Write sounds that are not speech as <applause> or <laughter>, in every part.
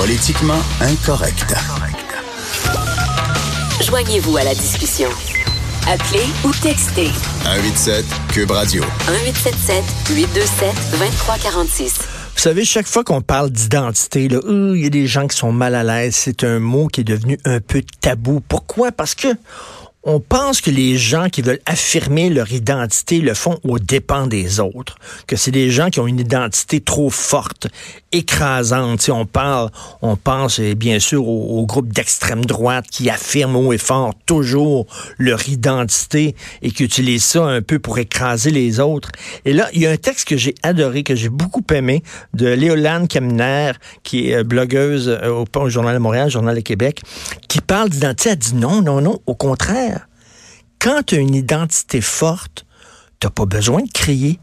Politiquement incorrect. Joignez-vous à la discussion. Appelez ou textez 187 Cube Radio. 1877 827 2346. Vous savez, chaque fois qu'on parle d'identité, là, euh, il y a des gens qui sont mal à l'aise. C'est un mot qui est devenu un peu tabou. Pourquoi? Parce que on pense que les gens qui veulent affirmer leur identité le font aux dépens des autres, que c'est des gens qui ont une identité trop forte, écrasante. Si on parle, on pense eh, bien sûr au, groupe d'extrême droite qui affirment haut et fort toujours leur identité et qui utilisent ça un peu pour écraser les autres. Et là, il y a un texte que j'ai adoré, que j'ai beaucoup aimé, de Léolane Kamner, qui est euh, blogueuse euh, au, Journal de Montréal, Journal de Québec, qui parle d'identité. Elle dit non, non, non, au contraire quand tu as une identité forte, tu pas besoin de crier.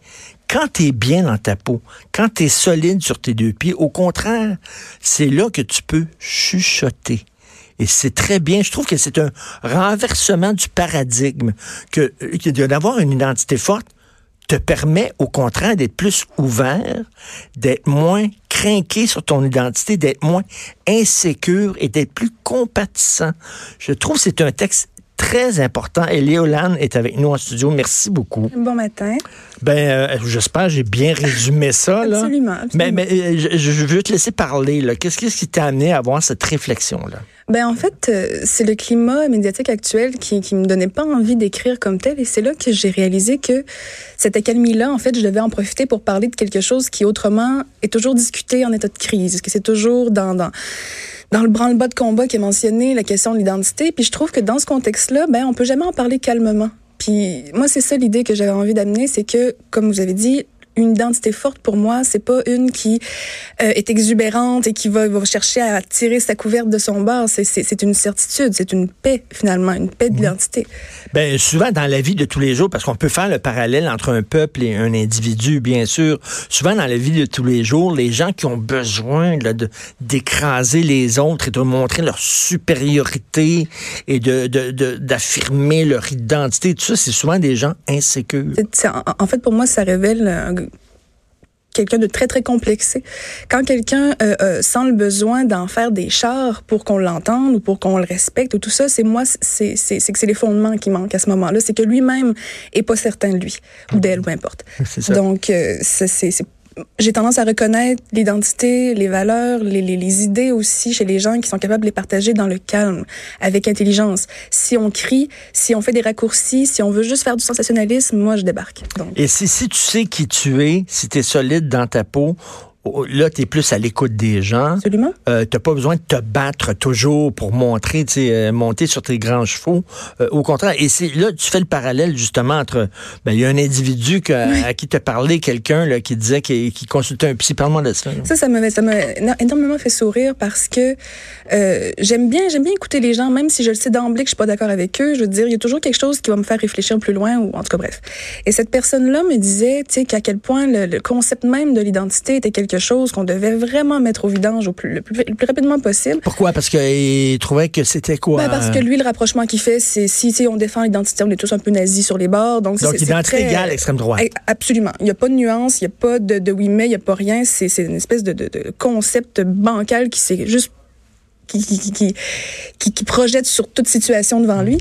Quand tu es bien dans ta peau, quand tu es solide sur tes deux pieds, au contraire, c'est là que tu peux chuchoter. Et c'est très bien. Je trouve que c'est un renversement du paradigme que, que d'avoir une identité forte te permet au contraire d'être plus ouvert, d'être moins craqué sur ton identité, d'être moins insécure et d'être plus compatissant. Je trouve que c'est un texte très important. Et Léolane est avec nous en studio. Merci beaucoup. Bon matin. Ben, euh, j'espère j'ai bien résumé ça. Là. Absolument, Mais, mais euh, je, veux te laisser parler. Qu'est-ce qui t'a amené à avoir cette réflexion-là? Ben en fait, euh, c'est le climat médiatique actuel qui qui me donnait pas envie d'écrire comme tel, et c'est là que j'ai réalisé que cette accalmie-là, en fait, je devais en profiter pour parler de quelque chose qui autrement est toujours discuté en état de crise, que c'est toujours dans, dans dans le branle-bas de combat qui est mentionné, la question de l'identité. Puis je trouve que dans ce contexte-là, ben, on peut jamais en parler calmement. Puis moi, c'est ça l'idée que j'avais envie d'amener, c'est que, comme vous avez dit, une identité forte pour moi, c'est pas une qui euh, est exubérante et qui va, va, chercher à tirer sa couverte de son bord. C'est une certitude, c'est une paix finalement, une paix d'identité. Ben souvent dans la vie de tous les jours, parce qu'on peut faire le parallèle entre un peuple et un individu, bien sûr. Souvent dans la vie de tous les jours, les gens qui ont besoin de d'écraser les autres et de montrer leur supériorité et de d'affirmer leur identité, tout ça, c'est souvent des gens insécures. En fait, pour moi, ça révèle quelqu'un de très, très complexé. Quand quelqu'un euh, euh, sent le besoin d'en faire des chars pour qu'on l'entende ou pour qu'on le respecte ou tout ça, c'est moi, c'est que c'est les fondements qui manquent à ce moment-là. C'est que lui-même est pas certain de lui ou d'elle, peu importe. <laughs> Donc, euh, c'est j'ai tendance à reconnaître l'identité, les valeurs, les, les, idées aussi chez les gens qui sont capables de les partager dans le calme, avec intelligence. Si on crie, si on fait des raccourcis, si on veut juste faire du sensationnalisme, moi, je débarque. Donc. Et si, si tu sais qui tu es, si tu es solide dans ta peau, là, tu es plus à l'écoute des gens. Absolument. Euh, tu pas besoin de te battre toujours pour montrer, euh, monter sur tes grands chevaux. Euh, au contraire, et c'est là, tu fais le parallèle justement entre, ben, il y a un individu à qui te parlait quelqu'un qui disait qu'il consultait un psy. Parle-moi de ça. Ça, ça m'a, ça m'a énormément fait sourire parce que euh, j'aime bien, j'aime bien écouter les gens, même si je le sais d'emblée que je suis pas d'accord avec eux. Je veux dire, il y a toujours quelque chose qui va me faire réfléchir plus loin ou en tout cas bref. Et cette personne-là me disait, tu sais, qu'à quel point le, le concept même de l'identité était quelque chose qu'on devait vraiment mettre au vidange au plus, le, plus, rapidement possible. Pourquoi? Parce qu'il trouvait que c'était quoi? Ben parce que lui, le rapprochement qu'il fait, c'est si on défend l'identité, on est tous un peu nazis sur les bords. Donc, donc identité égale extrême droite. Absolument. Il n'y a pas de nuance, il n'y a pas de, de oui mais, il n'y a pas rien. C'est une espèce de, de, de concept bancal qui s'est juste qui, projette sur toute situation devant lui.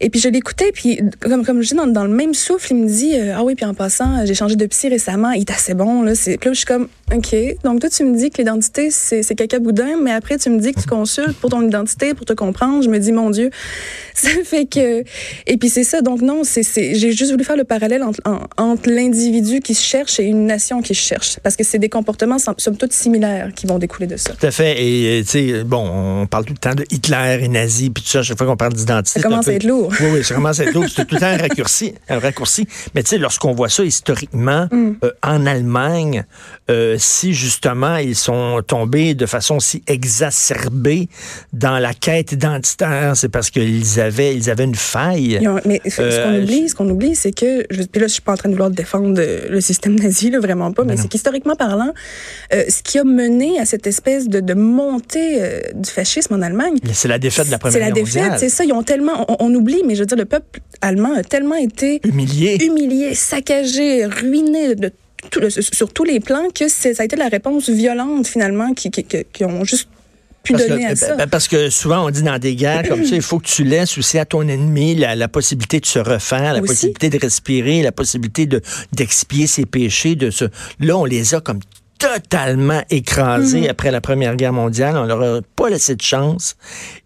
Et puis je l'écoutais, puis comme, comme je dis, dans, le même souffle, il me dit euh, Ah oui, puis en passant, j'ai changé de psy récemment, il est assez bon. Là, puis là, je suis comme OK. Donc toi, tu me dis que l'identité, c'est caca boudin, mais après, tu me dis que tu consultes pour ton identité, pour te comprendre. Je me dis Mon Dieu, <laughs> ça fait que. Et puis c'est ça. Donc non, c'est j'ai juste voulu faire le parallèle entre, entre l'individu qui se cherche et une nation qui se cherche. Parce que c'est des comportements, somme toute, similaires qui vont découler de ça. Tout à fait. Et tu sais, bon, on parle tout le temps de Hitler et nazi, puis tout ça, chaque fois qu'on parle d'identité. Ça commence à être lourd. Oui, oui, ça commence à être lourd. C'est tout le temps un raccourci. Un raccourci. Mais tu sais, lorsqu'on voit ça historiquement, mm. euh, en Allemagne, euh, si justement ils sont tombés de façon si exacerbée dans la quête identitaire, c'est parce qu'ils avaient, ils avaient une faille. mais ce qu'on euh, oublie, ce qu'on oublie, c'est que, je, puis là, je suis pas en train de vouloir défendre le système nazi, là, vraiment pas, mais, c'est qu'historiquement parlant, ce qui a mené à cette espèce de, de montée du fascisme en Allemagne. C'est la défaite de la Première Guerre mondiale. C'est la défaite, c'est ça. Ils ont tellement, on, oublie, mais je veux dire, le peuple allemand a tellement été humilié, humilié, saccagé, ruiné de sur tous les plans que ça a été la réponse violente finalement qui, qui, qui ont juste parce que, à ça. ben, Parce que souvent, on dit dans des guerres comme ça, il faut que tu laisses aussi à ton ennemi la, la possibilité de se refaire, la Aussi. possibilité de respirer, la possibilité de d'expier ses péchés. De se... Là, on les a comme totalement écrasés Mhm. après la Première Guerre mondiale. On leur a pas laissé de chance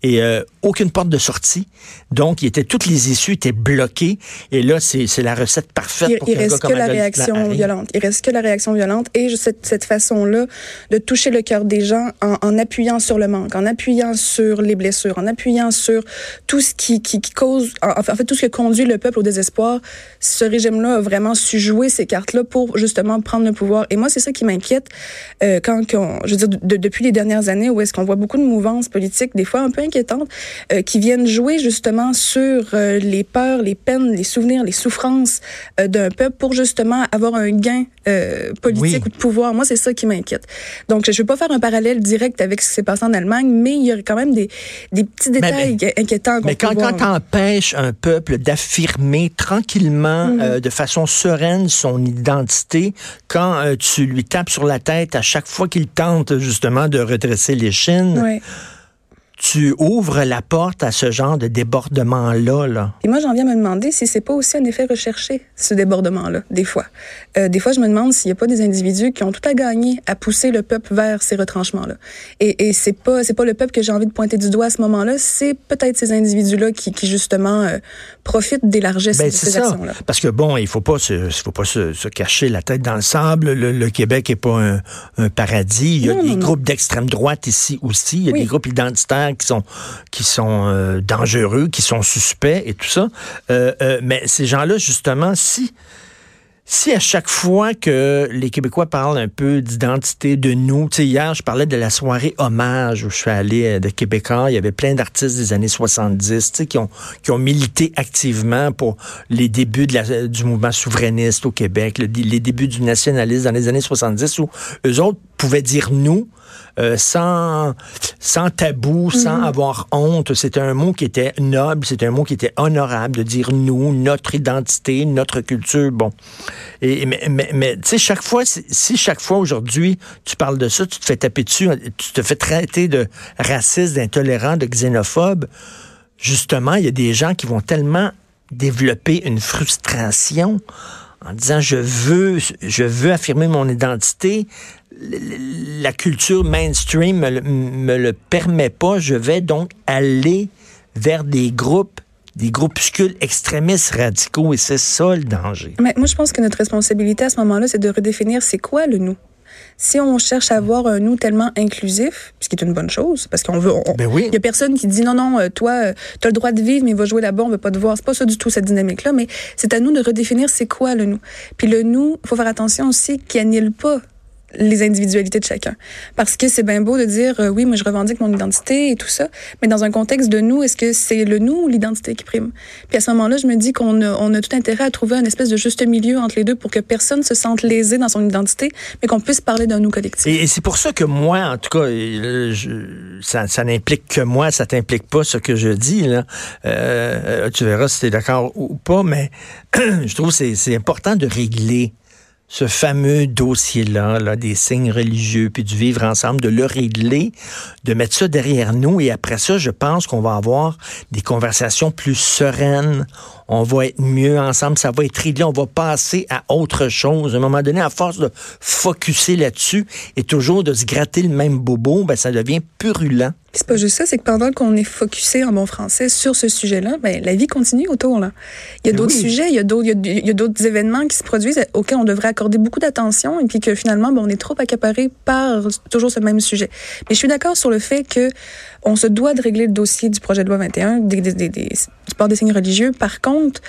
et euh, aucune porte de sortie. Donc, il était, toutes les issues étaient bloquées. Et là, c'est c'est la recette parfaite Il, pour il reste que la réaction violente. Il reste que la réaction violente et cette, cette façon-là de toucher le cœur des gens en, en appuyant sur le manque, en appuyant sur les blessures, en appuyant sur tout ce qui, qui, qui cause, en, en fait, tout ce qui conduit le peuple au désespoir. Ce régime-là a vraiment su jouer ces cartes-là pour justement prendre le pouvoir. Et moi, c'est ça qui m'inquiète euh, quand, je veux dire, de- depuis les dernières années où est-ce qu'on voit beaucoup de mouvances politiques, des fois un peu inquiétantes, euh, qui viennent jouer justement sur euh, les peurs, les peines, les souvenirs, les souffrances d'un peuple pour justement avoir un gain politique Oui. ou de pouvoir. Moi, c'est ça qui m'inquiète. Donc, je ne veux pas faire un parallèle direct avec ce qui s'est passé en Allemagne, mais il y a quand même des, des petits détails inquiétants qu'on Mais peut quand, voir. quand t'empêches un peuple d'affirmer tranquillement, Mhm. euh, de façon sereine, son identité, quand tu lui tapes sur la à chaque fois qu'il tente justement de redresser les chines. Tu ouvres la porte à ce genre de débordement-là. Là? Et moi, j'en viens à me demander si c'est pas aussi un effet recherché, ce débordement-là, des fois. Euh, des fois, je me demande s'il n'y a pas des individus qui ont tout à gagner à pousser le peuple vers ces retranchements-là. Et, et c'est pas, c'est pas le peuple que j'ai envie de pointer du doigt à ce moment-là, c'est peut-être ces individus-là qui, qui justement, euh, profitent des largesses Ben, de ces ça. actions-là. Parce que bon, il faut pas se, faut pas se, se cacher la tête dans le sable. Le, le Québec est pas un, un paradis. Il y a Non, des non. groupes d'extrême droite ici aussi. Il y a Oui. des groupes identitaires qui sont qui sont euh, dangereux, qui sont suspects et tout ça. Euh, euh, mais ces gens-là, justement, si si à chaque fois que les Québécois parlent un peu d'identité de nous, tu sais, hier, je parlais de la soirée hommage où je suis allé de Québécois, il y avait plein d'artistes des années 70, tu sais, qui ont, qui ont milité activement pour les débuts du mouvement souverainiste au Québec, le- les débuts du nationalisme dans les années 70 où eux autres pouvaient dire nous, euh, sans, sans tabou, sans avoir honte. C'était un mot qui était noble, c'était un mot qui était honorable de dire nous, notre identité, notre culture. Bon. Et, mais, mais, mais, tu sais, chaque fois, si, chaque fois aujourd'hui tu parles de ça, tu te fais taper dessus, tu te fais traiter de raciste, d'intolérant, de xénophobe, justement, il y a des gens qui vont tellement développer une frustration en disant je veux je veux affirmer mon identité la culture mainstream me, le- me le permet pas je vais donc aller vers des groupes des groupuscules extrémistes radicaux et c'est ça le danger Mais moi, je pense que notre responsabilité à ce moment-là, c'est de redéfinir c'est quoi le nous. Si on cherche à avoir un nous tellement inclusif, ce qui est une bonne chose, parce qu'on veut, on- Ben oui. il y a personne qui dit non non, euh, toi, tu as le droit de vivre, mais va jouer là-bas, on veut pas te voir. C'est pas ça du tout cette dynamique-là, mais c'est à nous de redéfinir c'est quoi le nous. Puis le nous, faut faire attention aussi qu'il annule pas les individualités de chacun. Parce que c'est bien beau de dire euh, oui, moi je revendique mon identité et tout ça, mais dans un contexte de nous, est-ce que c'est le nous ou l'identité qui prime? Puis à ce moment-là, je me dis qu'on a, on a tout intérêt à trouver un espèce de juste milieu entre les deux pour que personne se sente lésé dans son identité, mais qu'on puisse parler d'un nous collectif. Et, c'est pour ça que moi, en tout cas, euh, je- ça, ça n'implique que moi, ça t'implique pas ce que je dis. Là. Euh, euh, tu verras si tu es d'accord ou pas, mais <clears throat> je trouve que c'est important de régler ce fameux dossier-là, là, des signes religieux, puis du vivre ensemble, de le régler, de mettre ça derrière nous. Et après ça, je pense qu'on va avoir des conversations plus sereines. On va être mieux ensemble, ça va être réglé, on va passer à autre chose. À un moment donné, à force de focuser là-dessus et toujours de se gratter le même bobo, ben, ça devient purulent. C'est pas juste ça, c'est que pendant qu'on est focusé en bon français sur ce sujet-là, ben la vie continue autour là. Il y a Ben d'autres oui. sujets, il y a d'autres, il y a- il y a d'autres événements qui se produisent auxquels on devrait accorder beaucoup d'attention et puis que finalement, ben, on est trop accaparé par toujours ce même sujet. Mais je suis d'accord sur le fait que on se doit de régler le dossier du projet de loi 21 des, des, des, des- du port des signes religieux. Par contre,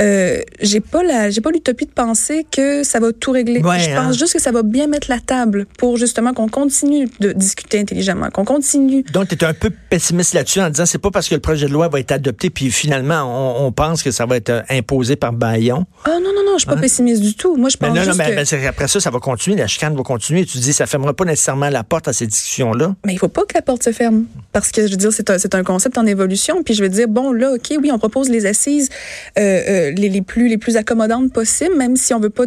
euh, j'ai pas la, j'ai pas l'utopie de penser que ça va tout régler. Ouais, je hein. pense juste que ça va bien mettre la table pour justement qu'on continue de discuter intelligemment, qu'on continue Donc, tu es un peu pessimiste là-dessus en disant c'est pas parce que le projet de loi va être adopté, puis finalement, on, on pense que ça va être euh, imposé par Bayon. Ah non, non, non, je suis pas pessimiste du tout. Moi, je Mais pense non, non, juste mais, que... c'est qu'après ça, ça va continuer, la chicane va continuer. Tu dis, ça fermera pas nécessairement la porte à ces discussions-là. Mais il faut pas que la porte se ferme. Parce que, je veux dire, c'est un, c'est un concept en évolution. Puis je veux dire, bon, là, OK, oui, on propose les assises euh, euh, les, les, plus, les plus accommodantes possibles, même si on veut pas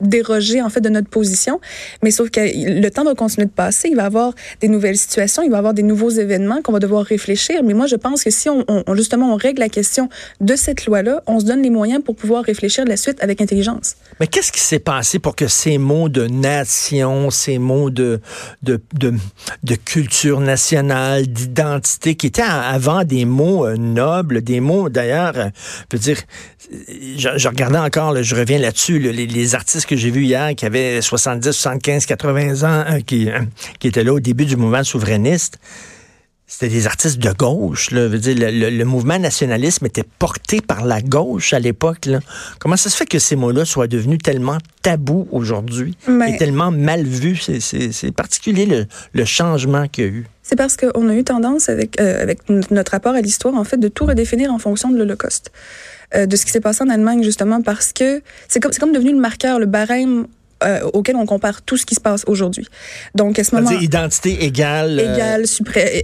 déroger en fait de notre position, mais sauf que le temps va continuer de passer, il va y avoir des nouvelles situations, il va y avoir des nouveaux événements qu'on va devoir réfléchir. Mais moi, je pense que si on, justement on règle la question de cette loi-là, on se donne les moyens pour pouvoir réfléchir la suite avec intelligence. Mais qu'est-ce qui s'est passé pour que ces mots de nation, ces mots de de, de, culture nationale, d'identité, qui étaient avant des mots euh, nobles, des mots d'ailleurs, euh, je veux dire, je, je regardais encore, je reviens là-dessus, les artistes que j'ai vu hier qui avaient 70, 75, 80 ans, hein, qui, hein, qui étaient là au début du mouvement souverainiste, c'était des artistes de gauche. Là. Veux dire, le, le, mouvement nationalisme était porté par la gauche à l'époque. Comment ça se fait que ces mots-là soient devenus tellement tabous aujourd'hui et tellement mal vus? C'est particulier le, le changement qu'il y a eu. C'est parce qu'on a eu tendance avec, euh, avec notre rapport à l'histoire, en fait, de tout redéfinir en fonction de l'Holocauste. Euh, de ce qui s'est passé en Allemagne, justement, parce que c'est comme, comme devenu le marqueur, le barème euh, auquel on compare tout ce qui se passe aujourd'hui. Donc, à ce moment... identité égale... Euh, égale,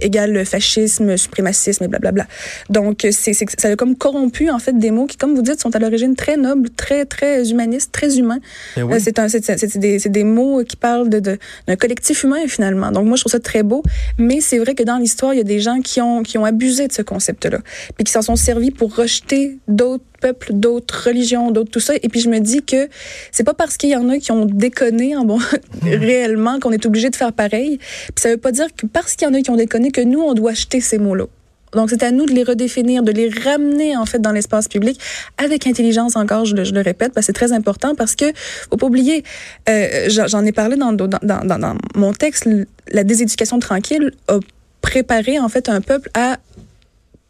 égale fascisme, suprémacisme et blablabla. Donc, c'est, ça a comme corrompu, en fait, des mots qui, comme vous dites, sont à l'origine très nobles, très, très humanistes, très humains. Eh oui. Euh, c'est, un, c'est, c'est, des, c'est des mots qui parlent de, de, d'un collectif humain, finalement. Donc, moi, je trouve ça très beau. Mais c'est vrai que dans l'histoire, il y a des gens qui ont, qui ont abusé de ce concept-là. Puis qui s'en sont servis pour rejeter d'autres peuples, d'autres religions, d'autres tout ça. Et puis je me dis que c'est pas parce qu'il y en a qui ont déconné en bon <laughs> réellement qu'on est obligé de faire pareil. Puis ça veut pas dire que parce qu'il y en a qui ont déconné que nous on doit acheter ces mots-là. Donc, c'est à nous de les redéfinir, de les ramener, en fait, dans l'espace public avec intelligence encore, je le, je le répète, parce que c'est très important parce que, faut pas oublier, euh, j'en ai parlé dans, dans, dans, dans mon texte, la déséducation tranquille a préparé, en fait, un peuple à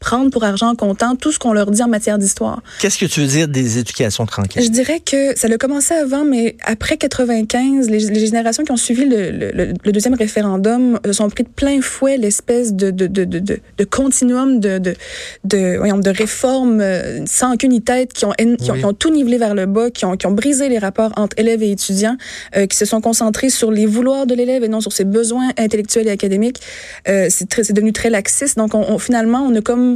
prendre pour argent comptant tout ce qu'on leur dit en matière d'histoire. Qu'est-ce que tu veux dire des éducations tranquilles? Je dirais que ça a commencé avant, mais après 95, les, les générations qui ont suivi le, le, le, deuxième référendum se sont pris de plein fouet l'espèce de, de, de, de, de continuum de, de, de, voyons, de réformes euh, sans qu'une tête, qui ont, qui, ont, qui ont, tout nivelé vers le bas, qui ont, qui ont brisé les rapports entre élèves et étudiants, euh, qui se sont concentrés sur les vouloirs de l'élève et non sur ses besoins intellectuels et académiques. Euh, c'est devenu très laxiste. Donc, on, on, finalement, on a comme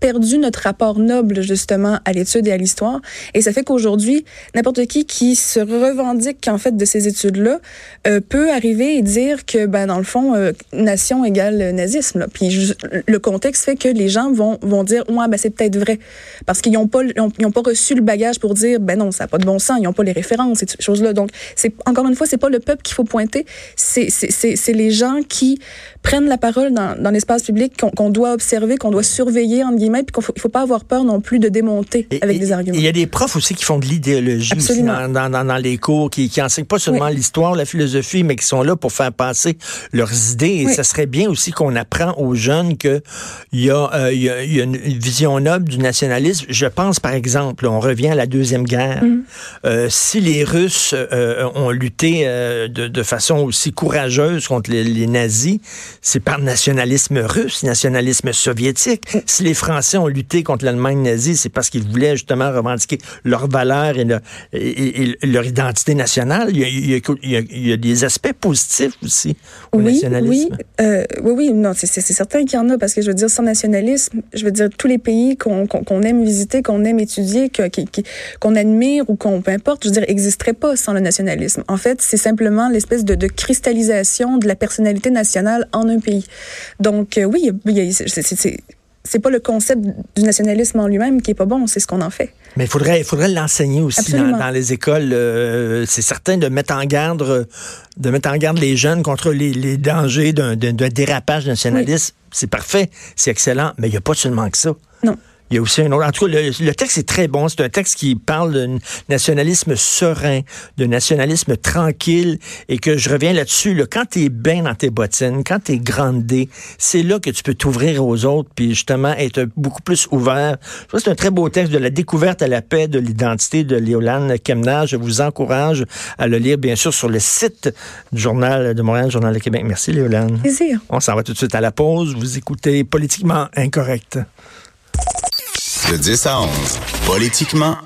perdu notre rapport noble justement à l'étude et à l'histoire. Et ça fait qu'aujourd'hui, n'importe qui qui se revendique en fait de ces études-là euh, peut arriver et dire que ben dans le fond, euh, nation égale nazisme. Là. Puis le contexte fait que les gens vont vont dire ouais ben c'est peut-être vrai parce qu'ils n'ont pas ils ont, pas reçu le bagage pour dire ben non ça n'a pas de bon sens, ils n'ont pas les références et ces choses-là. Donc c'est encore une fois c'est pas le peuple qu'il faut pointer, c'est c'est les gens qui prennent la parole dans, dans l'espace public qu'on doit observer, qu'on doit surveiller en puis qu'il faut, faut pas avoir peur non plus de démonter avec des arguments. Il y a des profs aussi qui font de l'idéologie dans, dans, dans, les cours, qui, qui enseignent pas seulement l'histoire, la philosophie, mais qui sont là pour faire passer leurs idées. Et ça serait bien aussi qu'on apprend aux jeunes que il y, a, euh, il, y a, il y, a, une vision noble du nationalisme. Je pense, par exemple, on revient à la Deuxième Guerre. Mm-hmm. euh, si les Russes euh, ont lutté euh, de, de, façon aussi courageuse contre les, les nazis, c'est par nationalisme russe, nationalisme soviétique. Mm. Si les Français Français ont lutté contre l'Allemagne nazie, c'est parce qu'ils voulaient justement revendiquer leurs valeurs et, et, leur identité nationale. Il y, a, il, y a, il y, a, des aspects positifs aussi au oui, nationalisme. Oui, euh, oui, oui, non, c'est certain qu'il y en a parce que je veux dire, sans nationalisme, je veux dire, tous les pays qu'on qu aime visiter, qu'on aime étudier, qu'on admire ou qu'on, peu importe, je veux dire, n'existeraient pas sans le nationalisme. En fait, c'est simplement l'espèce de, de, cristallisation de la personnalité nationale en un pays. Donc, euh, oui, c'est c'est pas le concept du nationalisme en lui-même qui est pas bon, c'est ce qu'on en fait. Mais il faudrait, faudrait l'enseigner aussi dans, dans, les écoles. Euh, c'est certain de mettre en garde, de mettre en garde les jeunes contre les, les dangers d'un dérapage nationaliste. Oui. C'est parfait, c'est excellent, mais il n'y a pas seulement que ça. Non. Il y a aussi un autre. En tout cas, le, le texte est très bon. C'est un texte qui parle de nationalisme serein, de nationalisme tranquille, et que je reviens là-dessus. Là, quand tu es bien dans tes bottines, quand tu es grandé, c'est là que tu peux t'ouvrir aux autres, puis justement être beaucoup plus ouvert. C'est un très beau texte de la découverte à la paix de l'identité de Léolane Kemna. Je vous encourage à le lire, bien sûr, sur le site du Journal de Montréal, Journal de Québec. Merci, Léolane. Plaisir. On s'en va tout de suite à la pause. Vous écoutez Politiquement Incorrect. De 10 à 11, politiquement